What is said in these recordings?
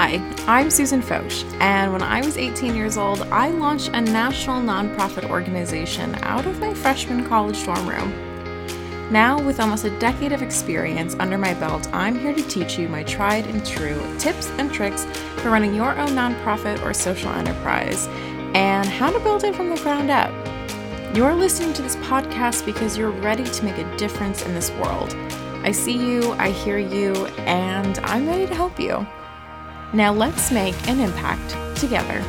Hi, I'm Susan Foch, and when I was 18 years old, I launched a national nonprofit organization out of my freshman college dorm room. Now, with almost a decade of experience under my belt, I'm here to teach you my tried and true tips and tricks for running your own nonprofit or social enterprise and how to build it from the ground up. You're listening to this podcast because you're ready to make a difference in this world. I see you, I hear you, and I'm ready to help you. Now let's make an impact together.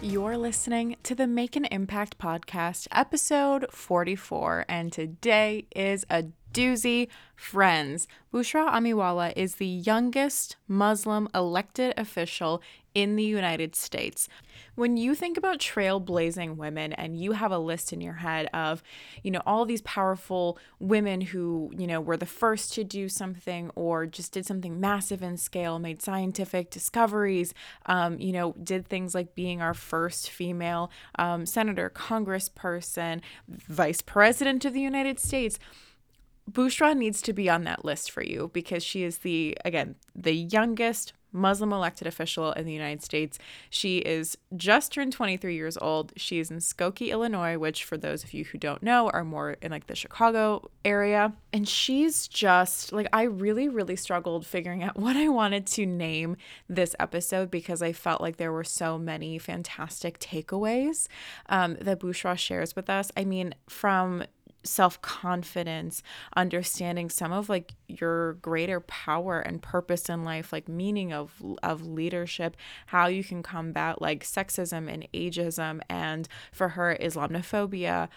You're listening to the Make an Impact podcast, episode 44, and today is a doozy. Friends, Bushra Amiwala is the youngest Muslim elected official in the United States. When you think about trailblazing women and you have a list in your head of, you know, all these powerful women who, you know, were the first to do something or just did something massive in scale, made scientific discoveries, um, you know, did things like being our first female um, senator, congressperson, vice president of the United States. Bushra needs to be on that list for you because she is the, again, the youngest Muslim elected official in the United States. She is just turned 23 years old. She is in Skokie, Illinois, which, for those of you who don't know, are more in like the Chicago area. And she's just like, I really, really struggled figuring out what I wanted to name this episode because I felt like there were so many fantastic takeaways um, that Bushra shares with us. I mean, from self confidence, understanding some of like your greater power and purpose in life, like meaning of of leadership, how you can combat like sexism and ageism, and for her Islamophobia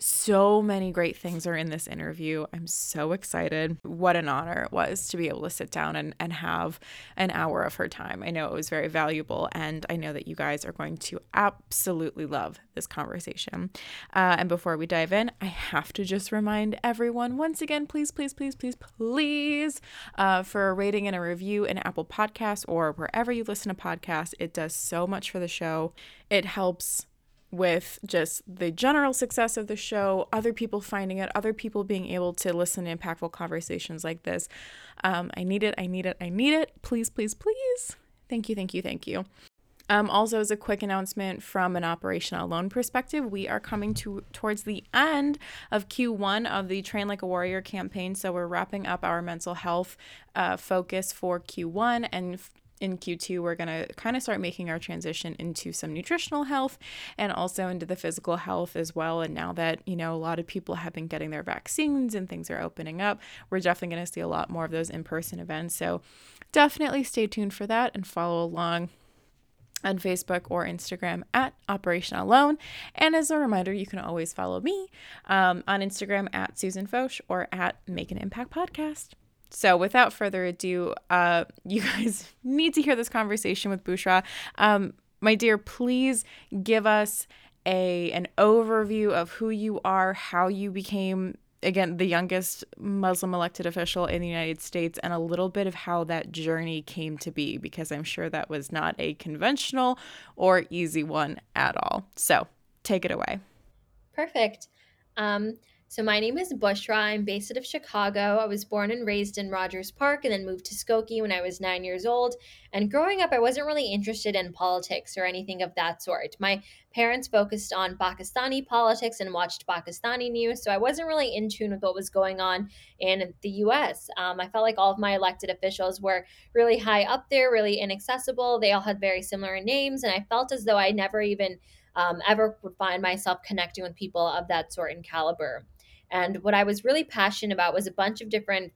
so many great things are in this interview. I'm so excited. What an honor it was to be able to sit down and, and have an hour of her time. I know it was very valuable, and I know that you guys are going to absolutely love this conversation. Uh, and before we dive in, I have to just remind everyone once again please, please, please, please, please, uh, for a rating and a review in Apple Podcasts or wherever you listen to podcasts. It does so much for the show. It helps with just the general success of the show, other people finding it, other people being able to listen to impactful conversations like this. Um, I need it, I need it, I need it. Please, please, please. Thank you, thank you, thank you. Um, also, as a quick announcement from an Operation Not Alone perspective, we are coming to towards the end of Q1 of the Train Like a Warrior campaign. So we're wrapping up our mental health uh, focus for Q1 and in Q2, we're going to kind of start making our transition into some nutritional health and also into the physical health as well. And now that, you know, a lot of people have been getting their vaccines and things are opening up, we're definitely going to see a lot more of those in person events. So definitely stay tuned for that and follow along on Facebook or Instagram at Operation Alone. And as a reminder, you can always follow me um, on Instagram at Susan Foch or at Make an Impact Podcast. So, without further ado, uh, you guys need to hear this conversation with Bushra. Um, my dear, please give us a an overview of who you are, how you became again the youngest Muslim elected official in the United States, and a little bit of how that journey came to be, because I'm sure that was not a conventional or easy one at all. So, take it away. Perfect. Um, so my name is Bushra. I'm based out of Chicago. I was born and raised in Rogers Park and then moved to Skokie when I was nine years old. And growing up, I wasn't really interested in politics or anything of that sort. My parents focused on Pakistani politics and watched Pakistani news, so I wasn't really in tune with what was going on in the US. Um, I felt like all of my elected officials were really high up there, really inaccessible. They all had very similar names, and I felt as though I never even um, ever would find myself connecting with people of that sort and caliber. And what I was really passionate about was a bunch of different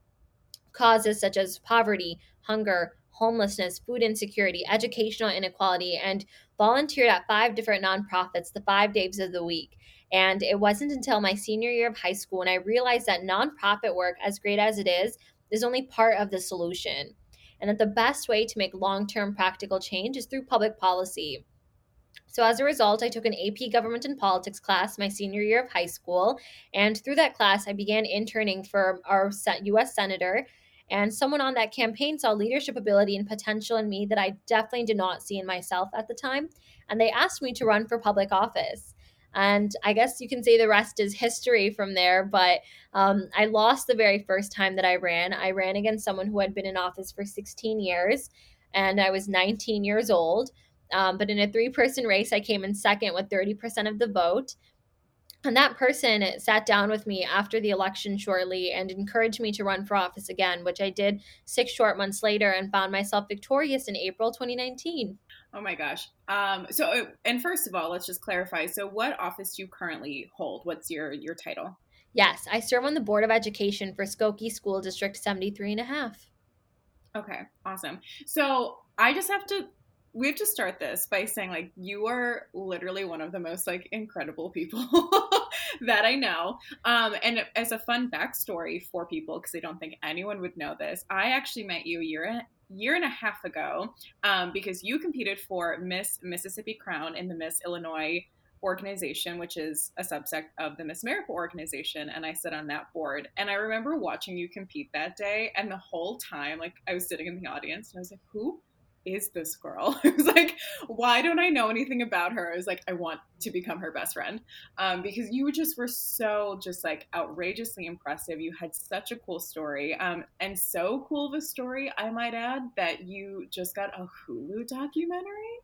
causes such as poverty, hunger, homelessness, food insecurity, educational inequality, and volunteered at five different nonprofits the five days of the week. And it wasn't until my senior year of high school when I realized that nonprofit work, as great as it is, is only part of the solution. And that the best way to make long term practical change is through public policy. So, as a result, I took an AP Government and Politics class my senior year of high school. And through that class, I began interning for our US Senator. And someone on that campaign saw leadership ability and potential in me that I definitely did not see in myself at the time. And they asked me to run for public office. And I guess you can say the rest is history from there. But um, I lost the very first time that I ran. I ran against someone who had been in office for 16 years, and I was 19 years old. Um, but in a three person race, I came in second with 30% of the vote. And that person sat down with me after the election shortly and encouraged me to run for office again, which I did six short months later and found myself victorious in April 2019. Oh my gosh. Um, so, uh, and first of all, let's just clarify. So, what office do you currently hold? What's your your title? Yes, I serve on the Board of Education for Skokie School District 73 and a half. Okay, awesome. So, I just have to we have to start this by saying like you are literally one of the most like incredible people that I know. Um, and as a fun backstory for people, because I don't think anyone would know this, I actually met you a year year and a half ago um, because you competed for Miss Mississippi Crown in the Miss Illinois organization, which is a subsect of the Miss America organization, and I sit on that board. And I remember watching you compete that day, and the whole time, like I was sitting in the audience, and I was like, "Who is this girl? I was like, why don't I know anything about her? I was like, I want to become her best friend. Um, because you just were so just like outrageously impressive. You had such a cool story. Um, and so cool of a story, I might add, that you just got a Hulu documentary.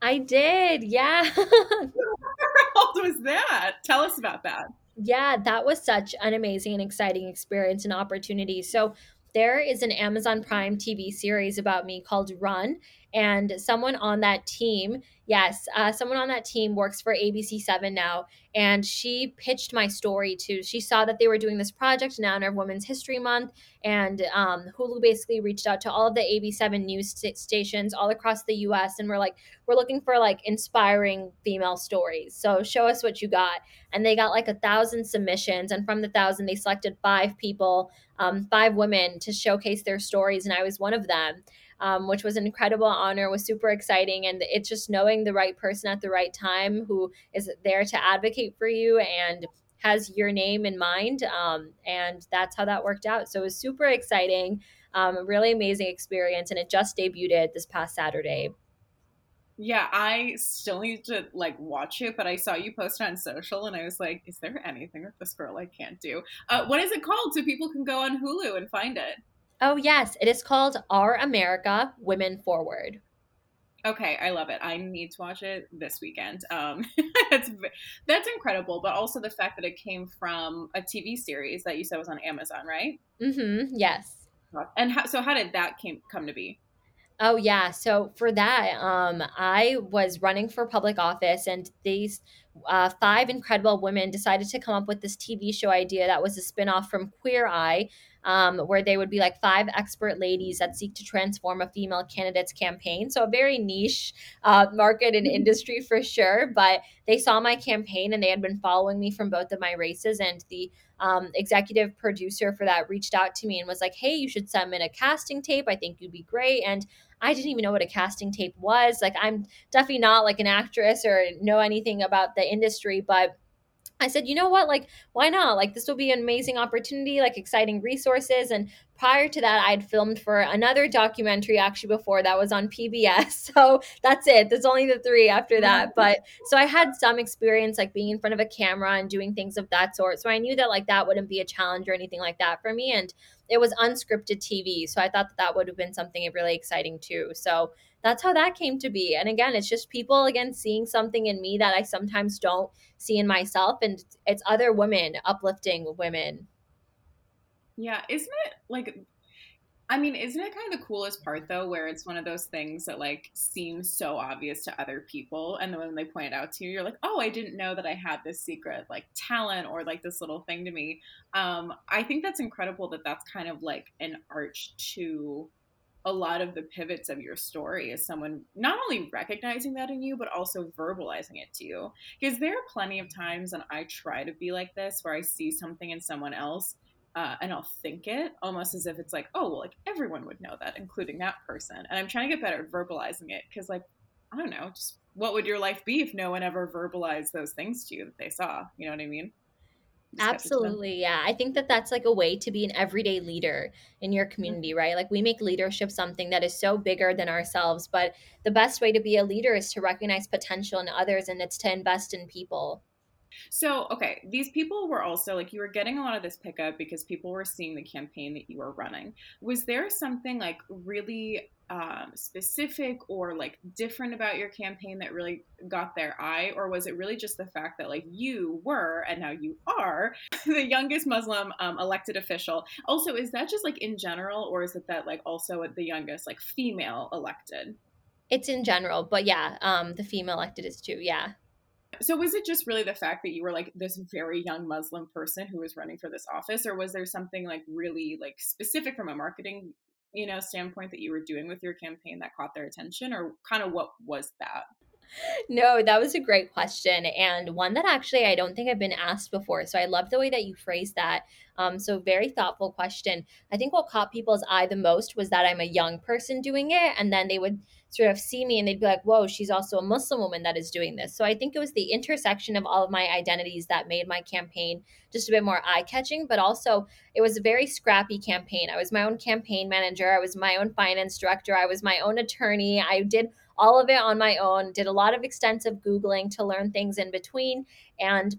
I did, yeah. How was that? Tell us about that. Yeah, that was such an amazing and exciting experience and opportunity. So there is an Amazon Prime TV series about me called Run. And someone on that team, yes, uh, someone on that team works for ABC7 now. And she pitched my story to, she saw that they were doing this project now in of Women's History Month. And um, Hulu basically reached out to all of the ABC7 news st- stations all across the US. And we're like, we're looking for like inspiring female stories. So show us what you got. And they got like a thousand submissions. And from the thousand, they selected five people, um, five women to showcase their stories. And I was one of them um, which was an incredible honor, was super exciting. And it's just knowing the right person at the right time who is there to advocate for you and has your name in mind. Um, and that's how that worked out. So it was super exciting, um, really amazing experience. And it just debuted this past Saturday. Yeah, I still need to like watch it, but I saw you post on social and I was like, is there anything with this girl I can't do? Uh, what is it called so people can go on Hulu and find it? Oh, yes. It is called Our America Women Forward. Okay, I love it. I need to watch it this weekend. Um, that's that's incredible, but also the fact that it came from a TV series that you said was on Amazon, right? Mm-hmm. Yes. And how, so, how did that came come to be? Oh yeah. So for that, um, I was running for public office, and these uh, five incredible women decided to come up with this TV show idea that was a spinoff from Queer Eye, um, where they would be like five expert ladies that seek to transform a female candidate's campaign. So a very niche uh, market and mm-hmm. industry for sure. But they saw my campaign and they had been following me from both of my races. And the um, executive producer for that reached out to me and was like, "Hey, you should submit a casting tape. I think you'd be great." And I didn't even know what a casting tape was. Like, I'm definitely not like an actress or know anything about the industry, but I said, you know what? Like, why not? Like, this will be an amazing opportunity, like, exciting resources. And prior to that, I'd filmed for another documentary actually before that was on PBS. So that's it. There's only the three after that. But so I had some experience, like, being in front of a camera and doing things of that sort. So I knew that, like, that wouldn't be a challenge or anything like that for me. And it was unscripted TV. So I thought that that would have been something really exciting too. So that's how that came to be. And again, it's just people again seeing something in me that I sometimes don't see in myself, and it's other women uplifting women. Yeah, isn't it like? I mean, isn't it kind of the coolest part though, where it's one of those things that like seems so obvious to other people, and then when they point it out to you, you're like, oh, I didn't know that I had this secret like talent or like this little thing to me. Um, I think that's incredible that that's kind of like an arch to a lot of the pivots of your story is someone not only recognizing that in you but also verbalizing it to you because there are plenty of times and i try to be like this where i see something in someone else uh, and i'll think it almost as if it's like oh well like everyone would know that including that person and i'm trying to get better at verbalizing it because like i don't know just what would your life be if no one ever verbalized those things to you that they saw you know what i mean Absolutely. Yeah. I think that that's like a way to be an everyday leader in your community, mm-hmm. right? Like we make leadership something that is so bigger than ourselves, but the best way to be a leader is to recognize potential in others and it's to invest in people. So, okay, these people were also like you were getting a lot of this pickup because people were seeing the campaign that you were running. Was there something like really um, specific or like different about your campaign that really got their eye, or was it really just the fact that like you were and now you are the youngest Muslim um, elected official? Also, is that just like in general, or is it that like also the youngest like female elected? It's in general, but yeah, um, the female elected is too. Yeah. So was it just really the fact that you were like this very young Muslim person who was running for this office or was there something like really like specific from a marketing, you know, standpoint that you were doing with your campaign that caught their attention or kind of what was that? No, that was a great question and one that actually I don't think I've been asked before. So I love the way that you phrased that. Um, so very thoughtful question. I think what caught people's eye the most was that I'm a young person doing it, and then they would sort of see me and they'd be like, "Whoa, she's also a Muslim woman that is doing this." So I think it was the intersection of all of my identities that made my campaign just a bit more eye catching, but also it was a very scrappy campaign. I was my own campaign manager. I was my own finance director. I was my own attorney. I did all of it on my own, did a lot of extensive Googling to learn things in between. And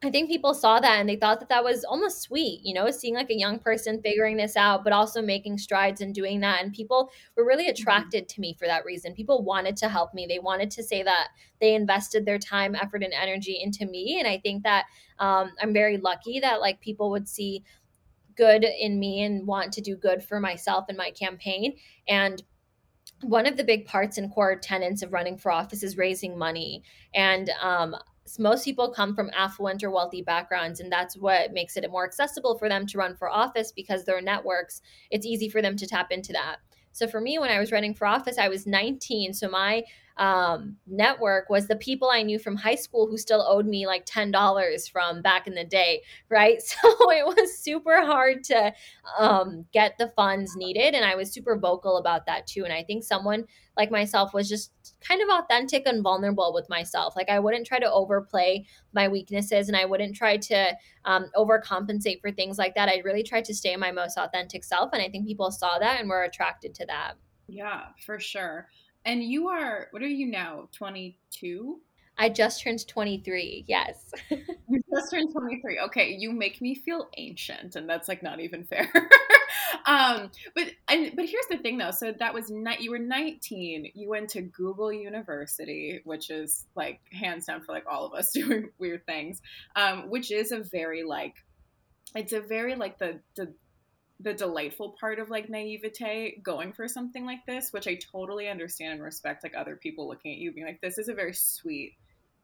I think people saw that and they thought that that was almost sweet, you know, seeing like a young person figuring this out, but also making strides and doing that. And people were really mm-hmm. attracted to me for that reason. People wanted to help me. They wanted to say that they invested their time, effort, and energy into me. And I think that um, I'm very lucky that like people would see good in me and want to do good for myself and my campaign. And one of the big parts and core tenets of running for office is raising money. And um, most people come from affluent or wealthy backgrounds and that's what makes it more accessible for them to run for office because their networks. It's easy for them to tap into that. So for me when i was running for office i was 19 so my um, network was the people I knew from high school who still owed me like $10 from back in the day, right? So it was super hard to um, get the funds needed. And I was super vocal about that too. And I think someone like myself was just kind of authentic and vulnerable with myself. Like I wouldn't try to overplay my weaknesses and I wouldn't try to um, overcompensate for things like that. I really tried to stay my most authentic self. And I think people saw that and were attracted to that. Yeah, for sure. And you are, what are you now? 22? I just turned 23. Yes. you just turned 23. Okay, you make me feel ancient and that's like not even fair. um but and but here's the thing though. So that was not you were 19. You went to Google University, which is like hands down for like all of us doing weird things. Um which is a very like it's a very like the the the delightful part of like naivete going for something like this, which I totally understand and respect like other people looking at you being like, this is a very sweet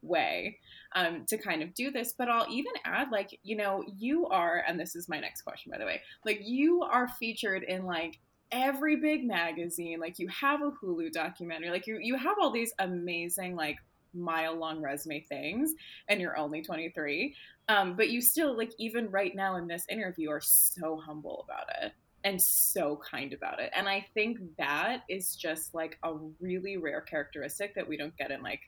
way um, to kind of do this. But I'll even add, like, you know, you are, and this is my next question, by the way, like, you are featured in like every big magazine. Like, you have a Hulu documentary, like, you, you have all these amazing, like, mile long resume things and you're only 23 um, but you still like even right now in this interview are so humble about it and so kind about it. And i think that is just like a really rare characteristic that we don't get in like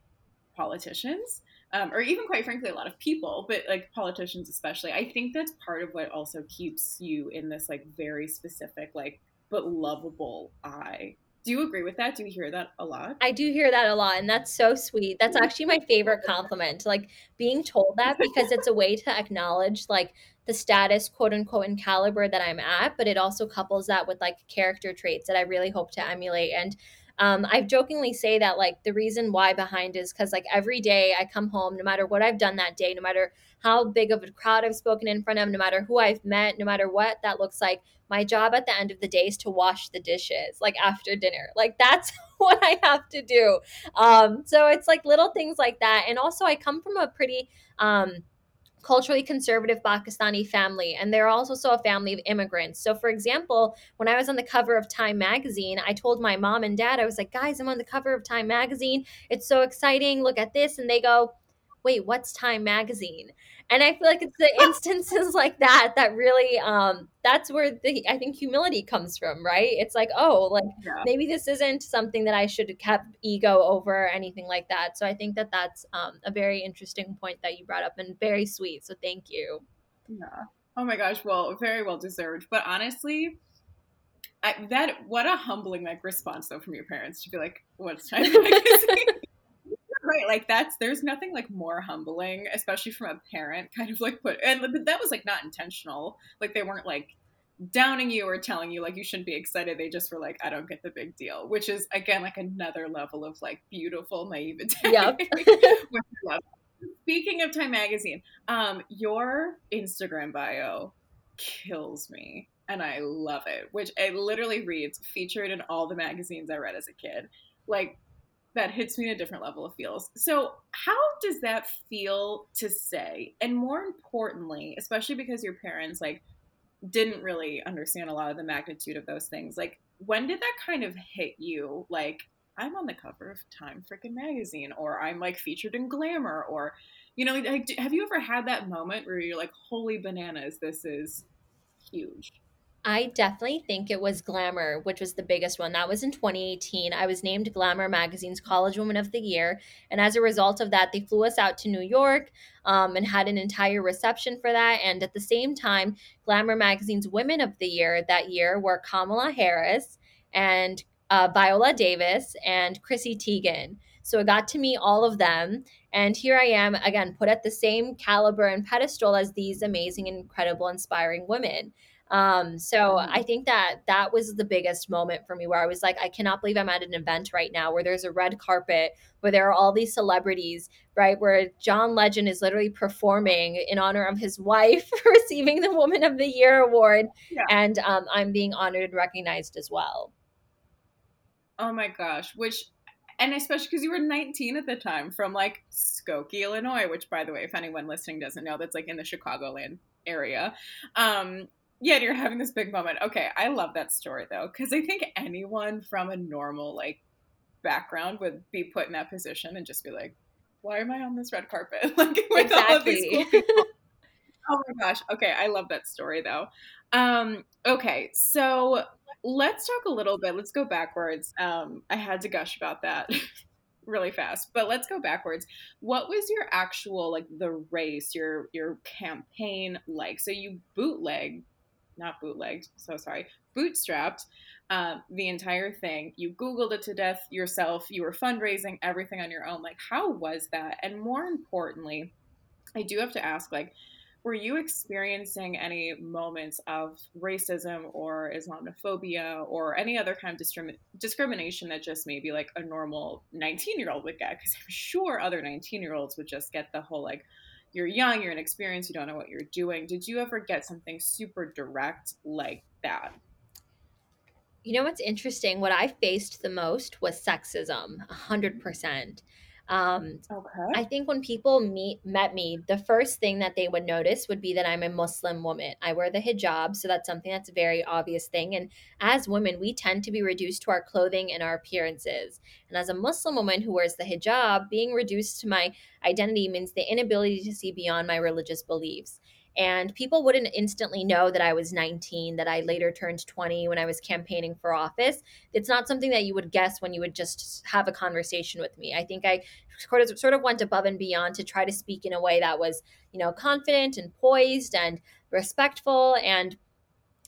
politicians um, or even quite frankly a lot of people but like politicians especially. I think that's part of what also keeps you in this like very specific like but lovable eye do you agree with that? Do you hear that a lot? I do hear that a lot, and that's so sweet. That's actually my favorite compliment, like being told that because it's a way to acknowledge like the status, quote unquote, and caliber that I'm at, but it also couples that with like character traits that I really hope to emulate. And um, I jokingly say that like the reason why behind is because like every day I come home, no matter what I've done that day, no matter how big of a crowd I've spoken in front of, no matter who I've met, no matter what that looks like, my job at the end of the day is to wash the dishes like after dinner. Like that's what i have to do. Um so it's like little things like that. And also i come from a pretty um culturally conservative Pakistani family, and they're also so a family of immigrants. So, for example, when I was on the cover of Time magazine, I told my mom and dad, I was like, guys, I'm on the cover of Time magazine. It's so exciting. Look at this. And they go, wait, what's Time magazine? and i feel like it's the instances like that that really um that's where the i think humility comes from right it's like oh like yeah. maybe this isn't something that i should have kept ego over or anything like that so i think that that's um, a very interesting point that you brought up and very sweet so thank you Yeah. Oh my gosh. Well, very well deserved. But honestly, I, that what a humbling like response though from your parents to be like, "What's time magazine?" Right like that's there's nothing like more humbling especially from a parent kind of like put and that was like not intentional. Like they weren't like downing you or telling you like you shouldn't be excited. They just were like i don't get the big deal which is again like another level of like beautiful naivete. Yep. speaking of time magazine um your instagram bio kills me and i love it which it literally reads featured in all the magazines i read as a kid. Like that hits me in a different level of feels. So, how does that feel to say? And more importantly, especially because your parents like didn't really understand a lot of the magnitude of those things. Like, when did that kind of hit you? Like, I'm on the cover of Time freaking magazine, or I'm like featured in Glamour, or you know, like, have you ever had that moment where you're like, "Holy bananas, this is huge"? I definitely think it was Glamour, which was the biggest one. That was in 2018. I was named Glamour Magazine's College Woman of the Year. And as a result of that, they flew us out to New York um, and had an entire reception for that. And at the same time, Glamour Magazine's Women of the Year that year were Kamala Harris and uh, Viola Davis and Chrissy Teigen. So I got to meet all of them. And here I am, again, put at the same caliber and pedestal as these amazing, incredible, inspiring women. Um, so mm-hmm. I think that that was the biggest moment for me where I was like, I cannot believe I'm at an event right now where there's a red carpet, where there are all these celebrities, right? Where John Legend is literally performing in honor of his wife receiving the Woman of the Year award. Yeah. And um, I'm being honored and recognized as well. Oh my gosh. Which and especially because you were 19 at the time from like Skokie, Illinois, which by the way, if anyone listening doesn't know, that's like in the Chicagoland area. Um, yeah, you're having this big moment. Okay, I love that story though, because I think anyone from a normal like background would be put in that position and just be like, "Why am I on this red carpet?" like with exactly. all of these cool people. oh my gosh. Okay, I love that story though. Um, okay, so let's talk a little bit. Let's go backwards. Um, I had to gush about that. really fast but let's go backwards what was your actual like the race your your campaign like so you bootleg not bootlegged, so sorry, bootstrapped uh, the entire thing. You Googled it to death yourself. You were fundraising everything on your own. Like, how was that? And more importantly, I do have to ask, like, were you experiencing any moments of racism or Islamophobia or any other kind of discrimin- discrimination that just maybe like a normal 19 year old would get? Because I'm sure other 19 year olds would just get the whole like, you're young, you're inexperienced, you don't know what you're doing. Did you ever get something super direct like that? You know what's interesting? What I faced the most was sexism, 100%. Um, okay. I think when people meet met me, the first thing that they would notice would be that I'm a Muslim woman. I wear the hijab, so that's something that's a very obvious thing. And as women, we tend to be reduced to our clothing and our appearances. And as a Muslim woman who wears the hijab, being reduced to my identity means the inability to see beyond my religious beliefs. And people wouldn't instantly know that I was 19, that I later turned 20 when I was campaigning for office. It's not something that you would guess when you would just have a conversation with me. I think I sort of went above and beyond to try to speak in a way that was, you know, confident and poised and respectful, and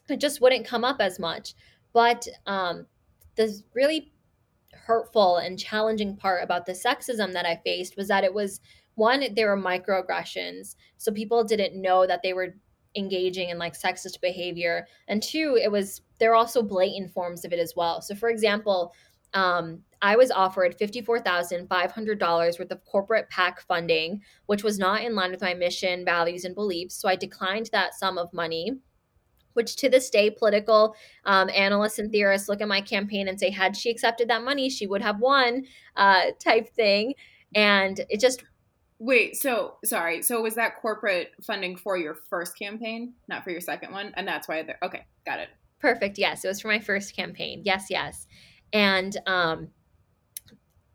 it just wouldn't come up as much. But um, the really hurtful and challenging part about the sexism that I faced was that it was one there were microaggressions so people didn't know that they were engaging in like sexist behavior and two it was there are also blatant forms of it as well so for example um, I was offered $54,500 worth of corporate PAC funding, which was not in line with my mission, values, and beliefs. So I declined that sum of money, which to this day, political um, analysts and theorists look at my campaign and say, had she accepted that money, she would have won, uh, type thing. And it just Wait, so sorry. So was that corporate funding for your first campaign, not for your second one? And that's why they're okay, got it. Perfect. Yes, it was for my first campaign. Yes, yes. And um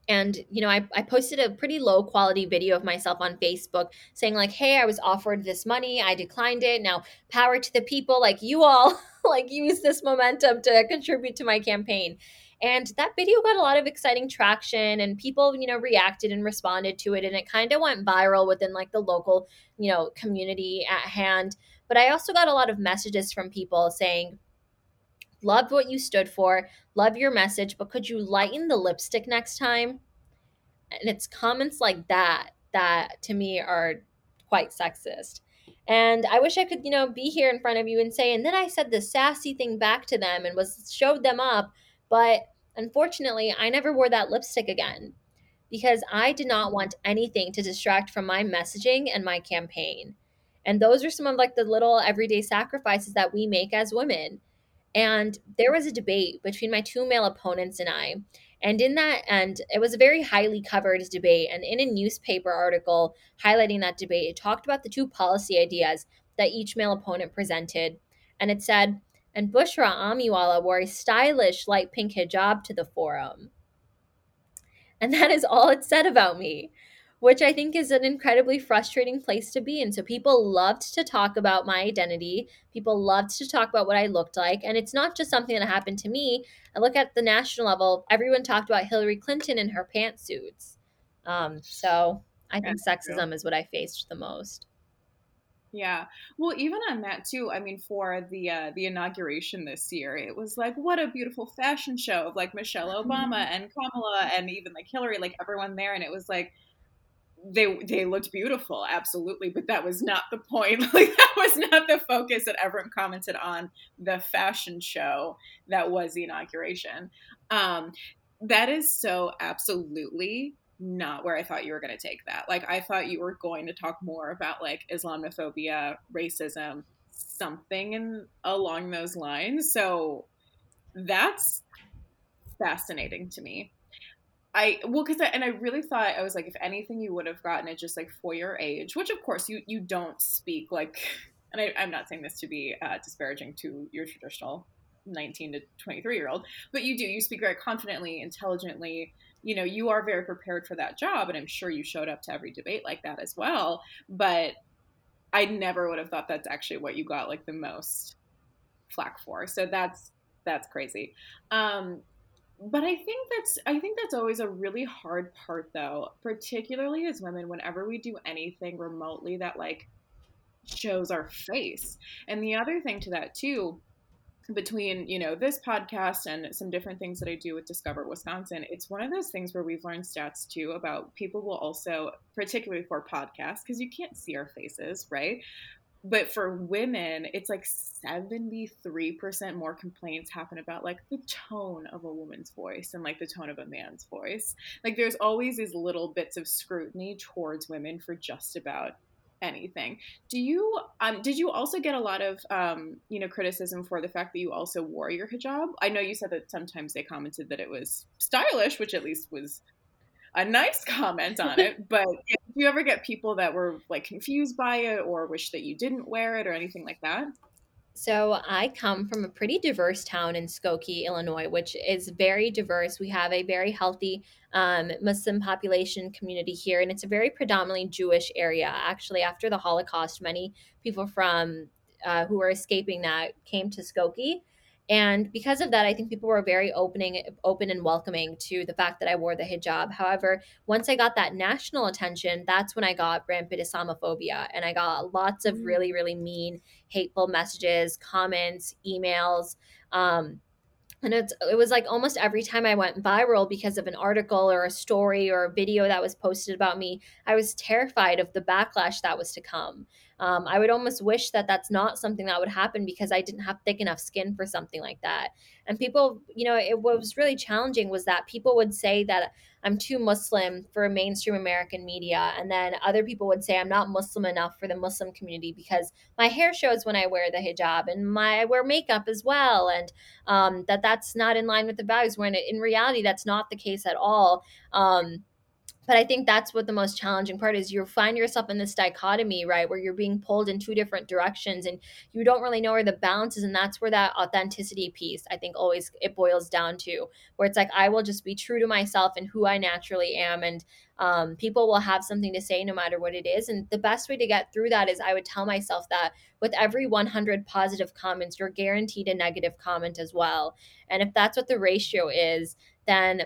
and you know I, I posted a pretty low quality video of myself on facebook saying like hey i was offered this money i declined it now power to the people like you all like use this momentum to contribute to my campaign and that video got a lot of exciting traction and people, you know, reacted and responded to it. And it kind of went viral within like the local, you know, community at hand. But I also got a lot of messages from people saying, loved what you stood for, love your message, but could you lighten the lipstick next time? And it's comments like that that to me are quite sexist. And I wish I could, you know, be here in front of you and say, and then I said the sassy thing back to them and was showed them up. But unfortunately, I never wore that lipstick again because I did not want anything to distract from my messaging and my campaign. And those are some of like the little everyday sacrifices that we make as women. And there was a debate between my two male opponents and I. And in that, and it was a very highly covered debate. And in a newspaper article highlighting that debate, it talked about the two policy ideas that each male opponent presented. And it said, and Bushra Amiwala wore a stylish light pink hijab to the forum. And that is all it said about me which I think is an incredibly frustrating place to be in. So people loved to talk about my identity. People loved to talk about what I looked like. And it's not just something that happened to me. I look at the national level, everyone talked about Hillary Clinton and her pantsuits. Um, so I think That's sexism true. is what I faced the most. Yeah. Well, even on that too, I mean, for the uh, the inauguration this year, it was like what a beautiful fashion show of like Michelle Obama mm-hmm. and Kamala and even like Hillary, like everyone there, and it was like they they looked beautiful absolutely but that was not the point like that was not the focus that everyone commented on the fashion show that was the inauguration um that is so absolutely not where i thought you were going to take that. Like i thought you were going to talk more about like islamophobia racism something in along those lines. So that's fascinating to me. I well because and I really thought I was like if anything you would have gotten it just like for your age which of course you you don't speak like and I, am not saying this to be uh, disparaging to your traditional 19 to 23 year old but you do. You speak very confidently intelligently you know you are very prepared for that job and I'm sure you showed up to every debate like that as well but I never would have thought that's actually what you got like the most flack for so that's that's crazy um but I think that's I think that's always a really hard part though, particularly as women whenever we do anything remotely that like shows our face. And the other thing to that too between you know this podcast and some different things that i do with discover wisconsin it's one of those things where we've learned stats too about people will also particularly for podcasts because you can't see our faces right? But for women it's like 73% more complaints happen about like the tone of a woman's voice and like the tone of a man's voice. Like there's always these little bits of scrutiny towards women for just about anything do you um did you also get a lot of um you know criticism for the fact that you also wore your hijab i know you said that sometimes they commented that it was stylish which at least was a nice comment on it. But do you ever get people that were like confused by it or wish that you didn't wear it or anything like that? So I come from a pretty diverse town in Skokie, Illinois, which is very diverse. We have a very healthy um, Muslim population community here, and it's a very predominantly Jewish area. Actually, after the Holocaust, many people from uh, who were escaping that came to Skokie and because of that, I think people were very opening, open and welcoming to the fact that I wore the hijab. However, once I got that national attention, that's when I got rampant Islamophobia, and I got lots of mm. really, really mean, hateful messages, comments, emails. Um, and it's, it was like almost every time I went viral because of an article or a story or a video that was posted about me, I was terrified of the backlash that was to come. Um, I would almost wish that that's not something that would happen because I didn't have thick enough skin for something like that. And people, you know, it what was really challenging was that people would say that I'm too Muslim for mainstream American media, and then other people would say I'm not Muslim enough for the Muslim community because my hair shows when I wear the hijab and my I wear makeup as well, and um, that that's not in line with the values. When in reality, that's not the case at all. Um, but i think that's what the most challenging part is. You find yourself in this dichotomy right where you're being pulled in two different directions and you don't really know where the balance is and that's where that authenticity piece i think always it boils down to where it's like i will just be true to myself and who i naturally am and um, people will have something to say no matter what it is and the best way to get through that is i would tell myself that with every 100 positive comments you're guaranteed a negative comment as well and if that's what the ratio is then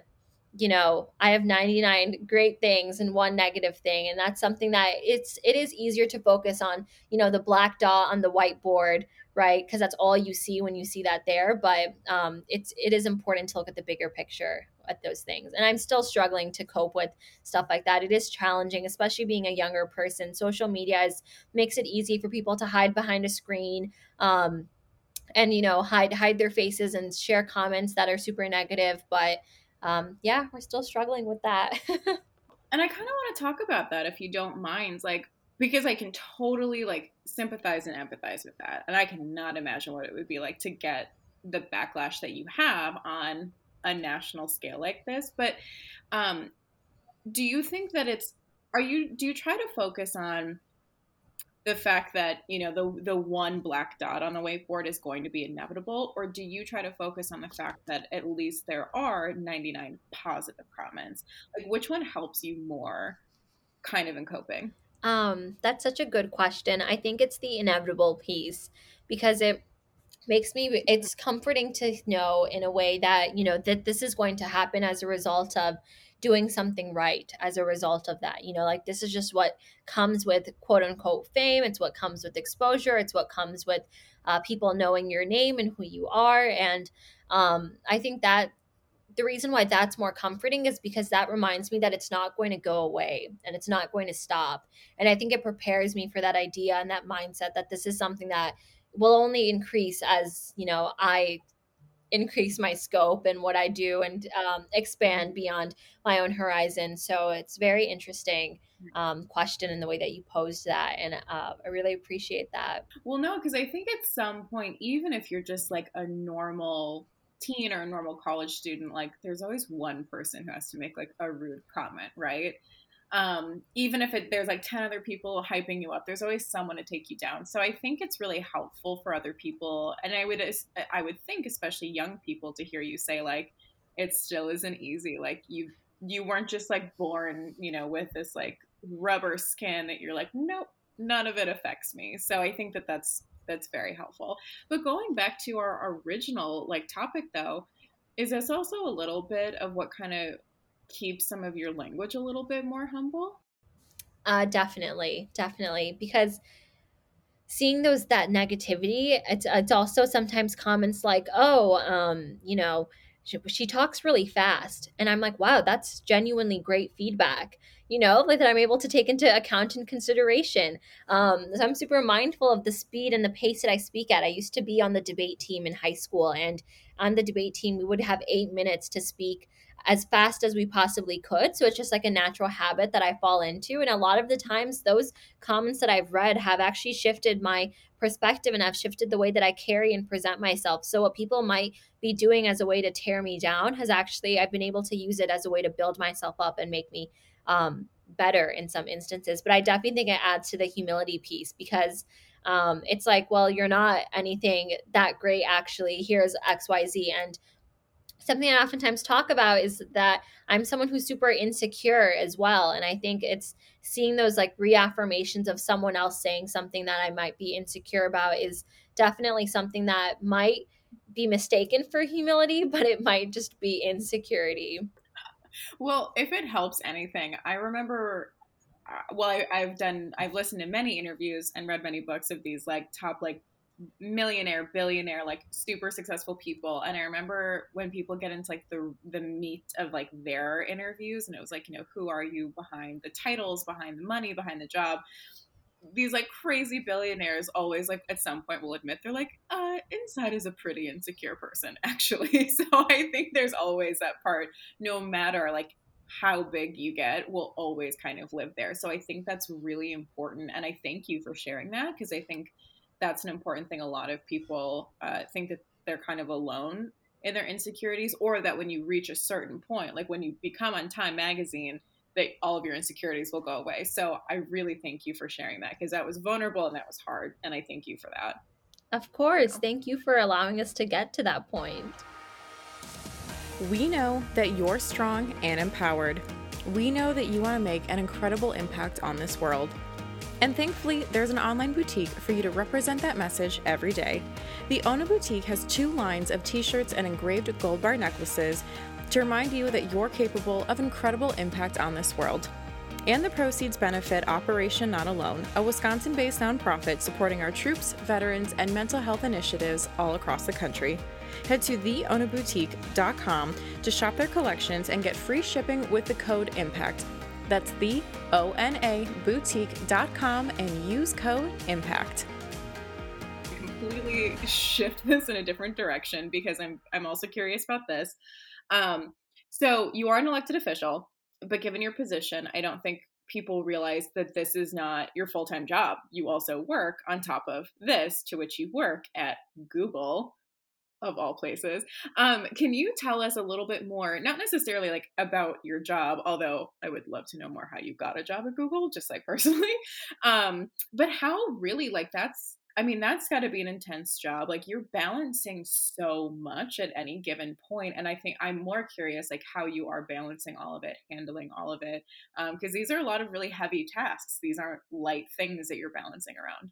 you know i have 99 great things and one negative thing. And that's something that it's it is easier to focus on you know the black dot on the whiteboard right? Because that's all you see when you see that there. But um, it's it is important to look at the bigger picture at those things. And i'm still struggling to cope with stuff like that. It is challenging especially being a younger person. Social media is makes it easy for people to hide behind a screen um, and you know hide hide their faces and share comments that are super negative. But um, yeah we're still struggling with that. And i kind of want to talk about that if you don't mind like because i can totally like sympathize and empathize with that and i cannot imagine what it would be like to get the backlash that you have on a national scale like this but um do you think that it's are you do you try to focus on the fact that you know the the one black dot on the whiteboard is going to be inevitable or do you try to focus on the fact that at least there are 99 positive comments? Like which one helps you more kind of in coping? Um that's such a good question. I think it's the inevitable piece because it makes me it's comforting to know in a way that you know that this is going to happen as a result of doing something right as a result of that. You know, like this is just what comes with quote unquote fame. It's what comes with exposure. It's what comes with uh, people knowing your name and who you are. And um, I think that the reason why that's more comforting is because that reminds me that it's not going to go away and it's not going to stop. And I think it prepares me for that idea and that mindset that this is something that will only increase as, you know, I increase my scope and what I do and um, expand beyond my own horizon. So it's very interesting mm. um, question in the way that you posed that, and uh, I really appreciate that. Well, no, because I think at some point, even if you're just like a normal teen or a normal college student, like there's always one person who has to make like a rude comment, right? Um, even if it, there's like 10 other people hyping you up there's always someone to take you down. So i think it's really helpful for other people and i would i would think especially young people to hear you say like it still isn't easy like you you weren't just like born you know with this like rubber skin that you're like nope none of it affects me. So i think that that's that's very helpful. But going back to our original like topic though is this also a little bit of what kind of keep some of your language a little bit more humble? Uh, definitely, definitely, because seeing those that negativity, it's it's also sometimes comments like, "Oh, um, you know, she, she talks really fast," and I'm like, "Wow, that's genuinely great feedback." You know, like that I'm able to take into account and consideration. Um, so I'm super mindful of the speed and the pace that I speak at. I used to be on the debate team in high school, and on the debate team, we would have eight minutes to speak as fast as we possibly could. So it's just like a natural habit that I fall into. And a lot of the times, those comments that I've read have actually shifted my perspective and have shifted the way that I carry and present myself. So what people might be doing as a way to tear me down has actually, I've been able to use it as a way to build myself up and make me um, better in some instances. But I definitely think it adds to the humility piece because um, it's like, well, you're not anything that great, actually. Here's XYZ. And something I oftentimes talk about is that I'm someone who's super insecure as well. And I think it's seeing those like reaffirmations of someone else saying something that I might be insecure about is definitely something that might be mistaken for humility, but it might just be insecurity. Well, if it helps anything, I remember uh, well I, i've done i've listened to many interviews and read many books of these like top like millionaire, billionaire, like super successful people. And I remember when people get into like the the meat of like their interviews, and it was like, you know, who are you behind the titles, behind the money, behind the job? These like crazy billionaires always like at some point will admit they're like, uh, inside is a pretty insecure person, actually. So I think there's always that part, no matter like how big you get will always kind of live there. So I think that's really important. And I thank you for sharing that because I think that's an important thing. A lot of people uh, think that they're kind of alone in their insecurities, or that when you reach a certain point, like when you become on Time Magazine, that all of your insecurities will go away. So I really thank you for sharing that because that was vulnerable and that was hard, and I thank you for that. Of course, thank you for allowing us to get to that point. We know that you're strong and empowered. We know that you want to make an incredible impact on this world. And thankfully, there's an online boutique for you to represent that message every day. The Ona Boutique has two lines of t shirts and engraved gold bar necklaces to remind you that you're capable of incredible impact on this world. And the proceeds benefit Operation Not Alone, a Wisconsin based nonprofit supporting our troops, veterans, and mental health initiatives all across the country. Head to theonaboutique.com to shop their collections and get free shipping with the code IMPACT. That's the O N A boutique.com and use code IMPACT. Completely shift this in a different direction because I'm I'm also curious about this. Um, so you are an elected official but given your position, I don't think people realize that this is not your full time job. You also work on top of this, to which you work at Google, of all places. Um, can you tell us a little bit more, not necessarily like about your job, although I would love to know more how you got a job at Google, just like personally, um, but how really like that's I mean, that's got to be an intense job. Like you're balancing so much at any given point, and I think I'm more curious like how you are balancing all of it, handling all of it, because um, these are a lot of really heavy tasks. These aren't light things that you're balancing around.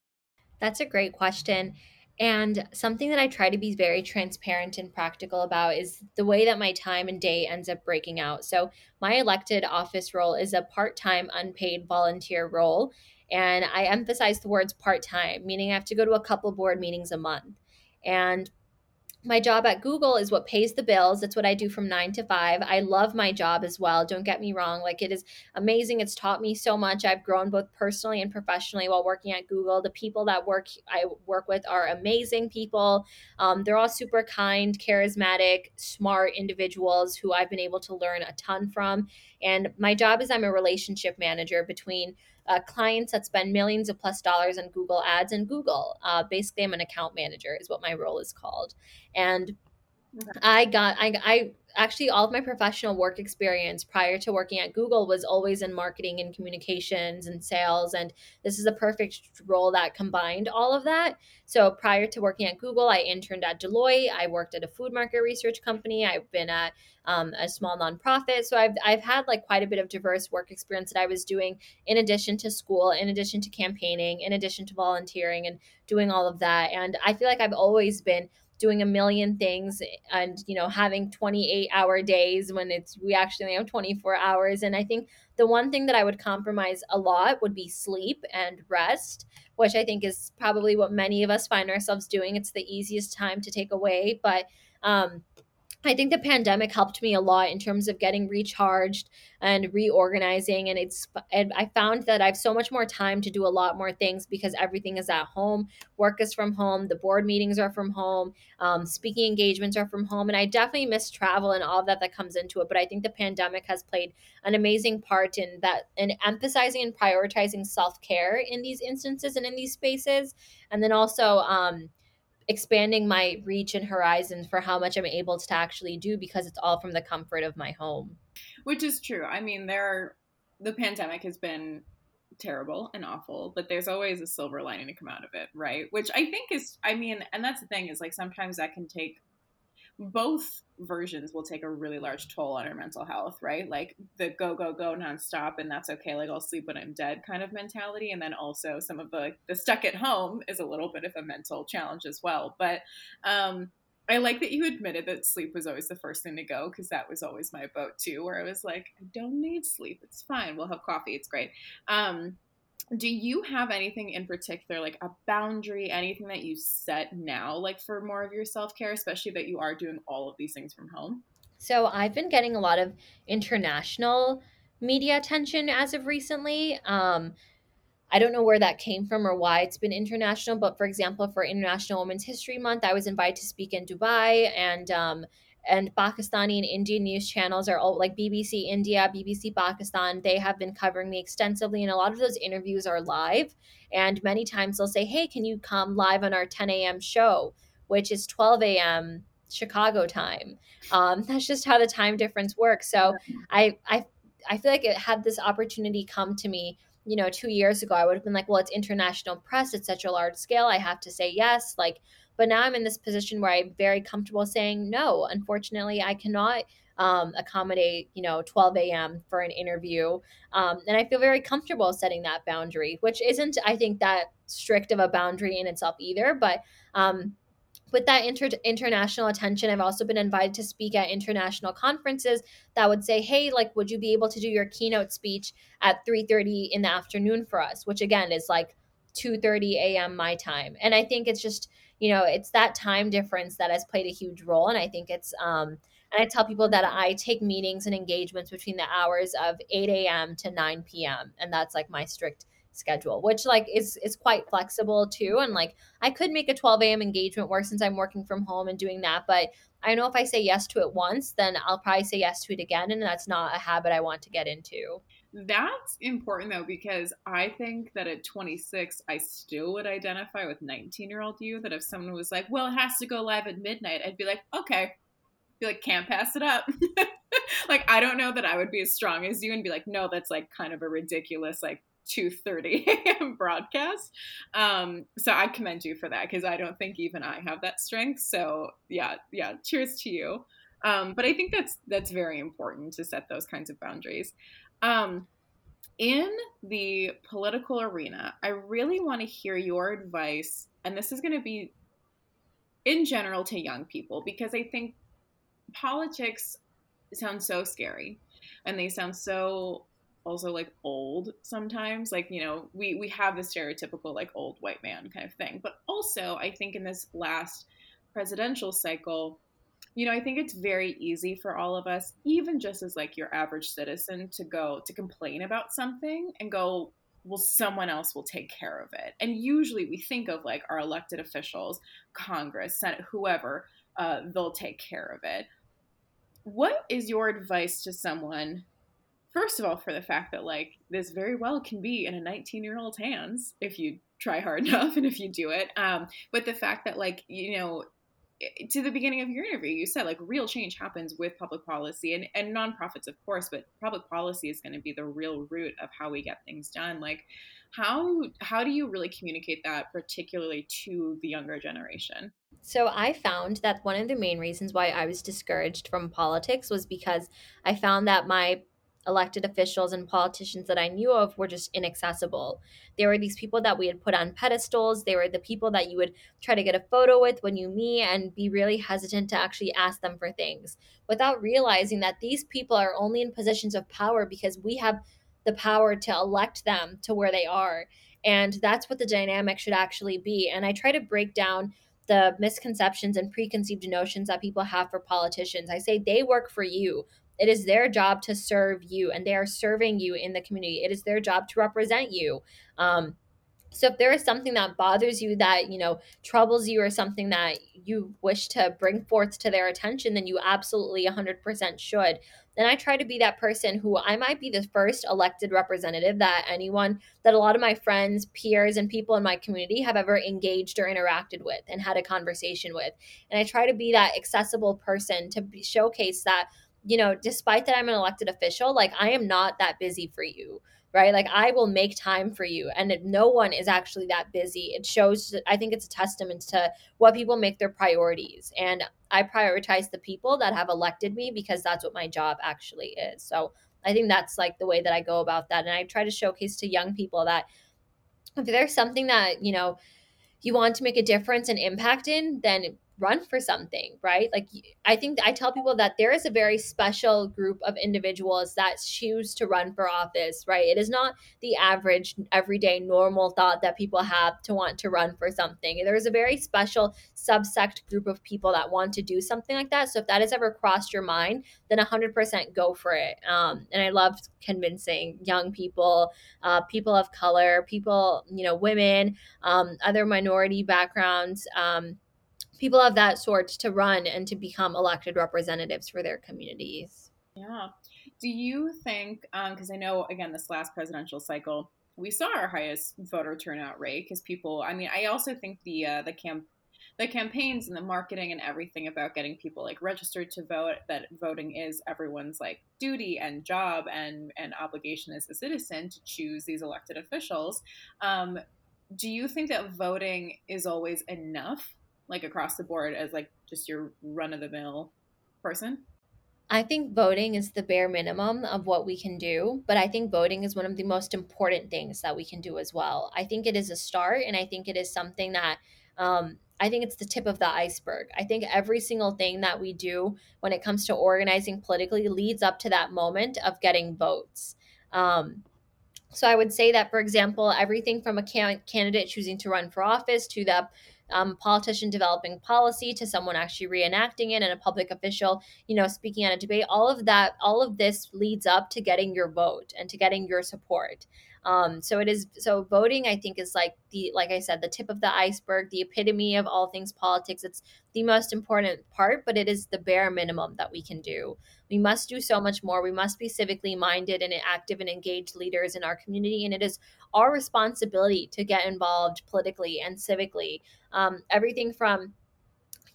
That's a great question. And something that I try to be very transparent and practical about is the way that my time and day ends up breaking out. So, my elected office role is a part time unpaid volunteer role. And I emphasize the words part time, meaning I have to go to a couple board meetings a month. And my job at Google is what pays the bills. It's what I do from nine to five. I love my job as well. Don't get me wrong. Like, it is amazing. It's taught me so much. I've grown both personally and professionally while working at Google. The people that work I work with are amazing people. Um, they're all super kind, charismatic, smart individuals who I've been able to learn a ton from. And my job is I'm a relationship manager between uh, clients that spend millions of plus dollars on Google ads and Google. Uh, basically, I'm an account manager, is what my role is called. And I got I I actually all of my professional work experience prior to working at Google was always in marketing and communications and sales and this is a perfect role that combined all of that. So prior to working at Google, I interned at Deloitte. I worked at a food market research company. I've been at um, a small nonprofit. So I've I've had like quite a bit of diverse work experience that I was doing in addition to school, in addition to campaigning, in addition to volunteering and doing all of that. And I feel like I've always been doing a million things and you know having 28 hour days when it's we actually have 24 hours. And i think the one thing that i would compromise a lot would be sleep and rest which i think is probably what many of us find ourselves doing. It's the easiest time to take away but um I think the pandemic helped me a lot in terms of getting recharged and reorganizing. And it's, and I found that I have so much more time to do a lot more things because everything is at home. Work is from home. The board meetings are from home. Um, speaking engagements are from home. And I definitely miss travel and all that that comes into it. But I think the pandemic has played an amazing part in that, in emphasizing and prioritizing self care in these instances and in these spaces. And then also, um, expanding my reach and horizons for how much I'm able to actually do because it's all from the comfort of my home. Which is true. I mean, there are, the pandemic has been terrible and awful, but there's always a silver lining to come out of it, right? Which I think is, I mean, and that's the thing is like sometimes that can take both versions will take a really large toll on our mental health, right? Like the go, go, go nonstop, and that's okay. Like I'll sleep when I'm dead kind of mentality. And then also some of the the stuck at home is a little bit of a mental challenge as well. But um, I like that you admitted that sleep was always the first thing to go because that was always my boat too, where I was like, I don't need sleep. It's fine. We'll have coffee. It's great. Um, do you have anything in particular like a boundary anything that you set now like for more of your self-care especially that you are doing all of these things from home? So i've been getting a lot of international media attention as of recently. Um, I don't know where that came from or why it's been international, but for example, for International Women's History Month, I was invited to speak in Dubai, and um, and Pakistani and Indian news channels are all like BBC India, BBC Pakistan. They have been covering me extensively, and a lot of those interviews are live. And many times they'll say, "Hey, can you come live on our 10 a.m. show, which is 12 a.m. Chicago time?" Um, that's just how the time difference works. So I I I feel like it had this opportunity come to me you know, two years ago, I would have been like, well, it's international press. It's such a large scale. I have to say yes. Like, but now I'm in this position where I'm very comfortable saying no. Unfortunately, I cannot um, accommodate, you know, 12 a.m. for an interview. Um, and I feel very comfortable setting that boundary, which isn't, I think, that strict of a boundary in itself either. But um, with that inter- international attention i've also been invited to speak at international conferences that would say hey like would you be able to do your keynote speech at 3.30 in the afternoon for us which again is like 2.30 a.m my time and i think it's just you know it's that time difference that has played a huge role and i think it's um and i tell people that i take meetings and engagements between the hours of 8 a.m to 9 p.m and that's like my strict schedule, which like is is quite flexible too. And like I could make a 12 a.m. engagement work since I'm working from home and doing that. But I know if I say yes to it once, then I'll probably say yes to it again. And that's not a habit I want to get into. That's important though, because I think that at 26, I still would identify with 19 year old you. That if someone was like, well, it has to go live at midnight, I'd be like, okay. Be like, can't pass it up. like, I don't know that I would be as strong as you and be like, no, that's like kind of a ridiculous, like, 2:30 a.m. broadcast. Um, so I commend you for that because I don't think even I have that strength. So yeah, yeah, cheers to you. Um, but I think that's that's very important to set those kinds of boundaries. Um, in the political arena, I really want to hear your advice, and this is going to be in general to young people because I think politics sounds so scary and they sound so also like old sometimes like you know we we have the stereotypical like old white man kind of thing. But also i think in this last presidential cycle you know i think it's very easy for all of us even just as like your average citizen to go to complain about something and go well someone else will take care of it. And usually we think of like our elected officials congress senate whoever uh, they'll take care of it. What is your advice to someone first of all for the fact that like this very well can be in a 19 year old's hands if you try hard enough and if you do it um, but the fact that like you know to the beginning of your interview you said like real change happens with public policy and, and nonprofits of course but public policy is going to be the real root of how we get things done. Like how how do you really communicate that particularly to the younger generation? So I found that one of the main reasons why I was discouraged from politics was because I found that my elected officials and politicians that I knew of were just inaccessible. They were these people that we had put on pedestals. They were the people that you would try to get a photo with when you meet and be really hesitant to actually ask them for things without realizing that these people are only in positions of power because we have the power to elect them to where they are. And that's what the dynamic should actually be. And I try to break down the misconceptions and preconceived notions that people have for politicians. I say they work for you. It is their job to serve you, and they are serving you in the community. It is their job to represent you. Um, so if there is something that bothers you that, you know, troubles you or something that you wish to bring forth to their attention, then you absolutely 100% should. And I try to be that person who I might be the first elected representative that anyone, that a lot of my friends, peers, and people in my community have ever engaged or interacted with and had a conversation with. And I try to be that accessible person to showcase that you know, despite that I'm an elected official, like I am not that busy for you, right? Like I will make time for you. And if no one is actually that busy. It shows, I think it's a testament to what people make their priorities. And I prioritize the people that have elected me because that's what my job actually is. So I think that's like the way that I go about that. And I try to showcase to young people that if there's something that, you know, you want to make a difference and impact in, then run for something, right? Like I think I tell people that there is a very special group of individuals that choose to run for office, right? It is not the average everyday normal thought that people have to want to run for something. There is a very special subsect group of people that want to do something like that. So if that has ever crossed your mind, then 100% go for it. Um, and I love convincing young people, uh, people of color, people, you know, women, um, other minority backgrounds, um, people of that sort to run and to become elected representatives for their communities. Yeah. Do you think, because um, I know, again, this last presidential cycle, we saw our highest voter turnout rate because people, I mean, I also think the, uh, the camp, the campaigns and the marketing and everything about getting people like registered to vote that voting is everyone's like duty and job and and obligation as a citizen to choose these elected officials um, do you think that voting is always enough like across the board as like just your run of the mill person? I think voting is the bare minimum of what we can do, but I think voting is one of the most important things that we can do as well. I think it is a start, and I think it is something that um, I think it's the tip of the iceberg. I think every single thing that we do when it comes to organizing politically leads up to that moment of getting votes. Um, so I would say that, for example, everything from a can- candidate choosing to run for office to the um, politician developing policy to someone actually reenacting it and a public official, you know, speaking at a debate, all of that, all of this leads up to getting your vote and to getting your support. Um, so it is so voting, I think, is like the like I said, the tip of the iceberg, the epitome of all things politics. It's the most important part, but it is the bare minimum that we can do. We must do so much more. We must be civically minded and active and engaged leaders in our community, and it is our responsibility to get involved politically and civically. Um, everything from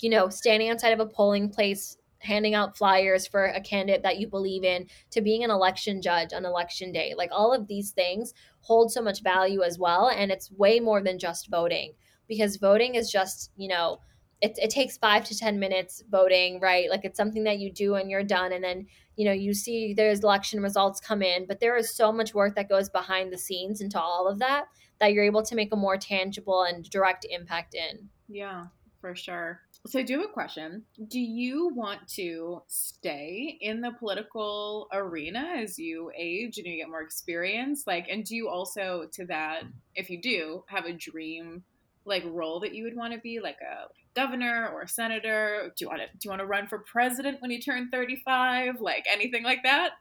you know, standing outside of a polling place handing out flyers for a candidate that you believe in to being an election judge on election day. Like all of these things hold so much value as well. And it's way more than just voting because voting is just, you know, it, it takes five to 10 minutes voting, right? Like it's something that you do and you're done. And then, you know, you see there's election results come in, but there is so much work that goes behind the scenes into all of that that you're able to make a more tangible and direct impact in. Yeah, for sure. So I do have a question. Do you want to stay in the political arena as you age and you get more experience? Like, and do you also, to that, if you do, have a dream like role that you would want to be, like a governor or a senator? Do you want to do you want to run for president when you turn thirty five? Like anything like that?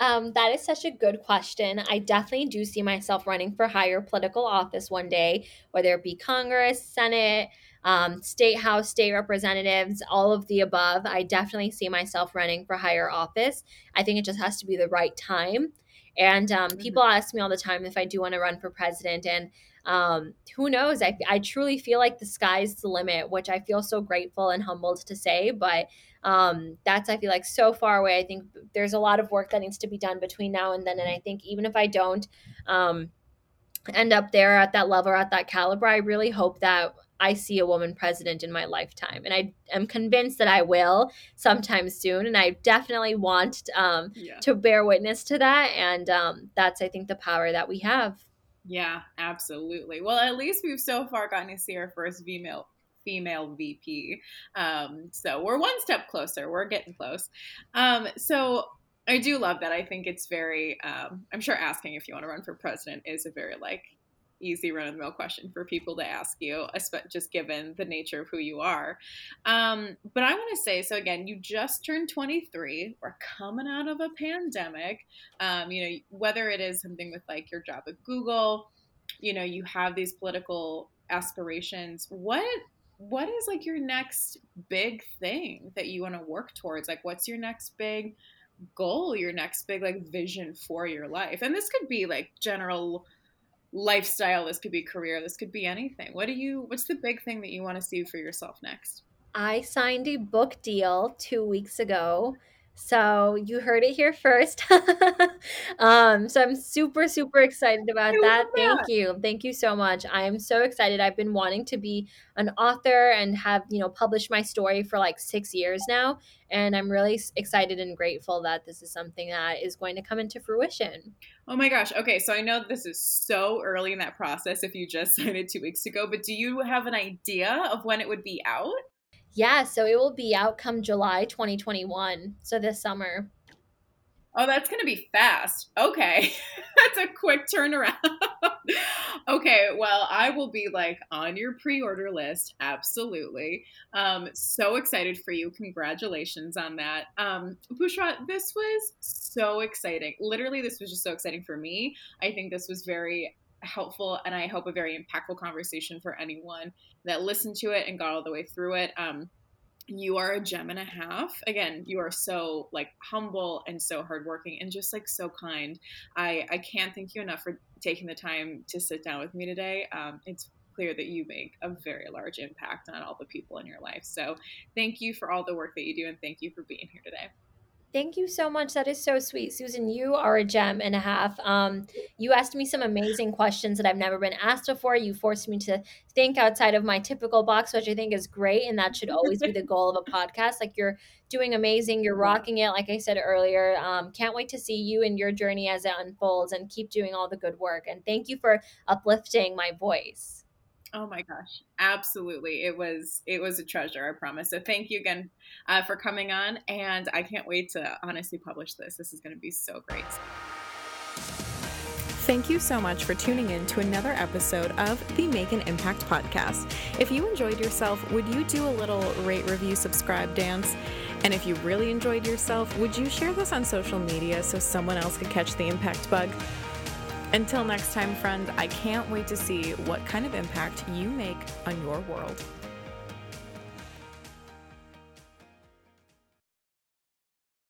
Um, that is such a good question. I definitely do see myself running for higher political office one day, whether it be Congress, Senate um, state house, state representatives, all of the above. I definitely see myself running for higher office. I think it just has to be the right time. And um, mm-hmm. people ask me all the time if I do want to run for president. And um, who knows? I, I truly feel like the sky's the limit, which I feel so grateful and humbled to say. But um, that's, I feel like, so far away. I think there's a lot of work that needs to be done between now and then. And I think even if I don't um, end up there at that level or at that caliber, I really hope that I see a woman president in my lifetime. And I am convinced that I will sometime soon. And I definitely want um, yeah. to bear witness to that. And um, that's, I think, the power that we have. Yeah, absolutely. Well, at least we've so far gotten to see our first female female VP. Um, so we're one step closer. We're getting close. Um, so I do love that. I think it's very. Um, I'm sure asking if you want to run for president is a very like easy run of the mill question for people to ask you, just given the nature of who you are. Um, but I want to say so again, you just turned 23. We're coming out of a pandemic. Um, you know, whether it is something with like your job at Google, you know, you have these political aspirations. What what is like your next big thing that you want to work towards? Like, what's your next big goal? Your next big like vision for your life? And this could be like general lifestyle this could be career this could be anything. What do you what's the big thing that you want to see for yourself next? I signed a book deal two weeks ago so you heard it here first. um, so I'm super, super excited about that. that. Thank you. Thank you so much. I am so excited. I've been wanting to be an author and have, you know, published my story for like six years now. And I'm really excited and grateful that this is something that is going to come into fruition. Oh my gosh. Okay. So I know this is so early in that process if you just signed it two weeks ago, but do you have an idea of when it would be out? Yeah, so it will be out come July 2021. So this summer. Oh, that's going to be fast. Okay. that's a quick turnaround. okay, well, I will be like on your pre-order list. Absolutely. Um so excited for you. Congratulations on that. Um Bushra, this was so exciting. Literally this was just so exciting for me. I think this was very helpful and I hope a very impactful conversation for anyone that listened to it and got all the way through it. Um, you are a gem and a half. Again, you are so like humble and so hardworking and just like so kind. I I can't thank you enough for taking the time to sit down with me today. Um, it's clear that you make a very large impact on all the people in your life. So thank you for all the work that you do and thank you for being here today. Thank you so much. That is so sweet. Susan, you are a gem and a half. Um, you asked me some amazing questions that I've never been asked before. You forced me to think outside of my typical box, which I think is great. And that should always be the goal of a podcast. Like you're doing amazing. You're rocking it. Like I said earlier, um, can't wait to see you and your journey as it unfolds and keep doing all the good work. And thank you for uplifting my voice. Oh my gosh, absolutely! It was it was a treasure, I promise. So thank you again uh, for coming on, and I can't wait to honestly publish this. This is going to be so great. Thank you so much for tuning in to another episode of the Make an Impact podcast. If you enjoyed yourself, would you do a little rate, review, subscribe dance? And if you really enjoyed yourself, would you share this on social media so someone else could catch the impact bug? Until next time, friend, I can't wait to see what kind of impact you make on your world.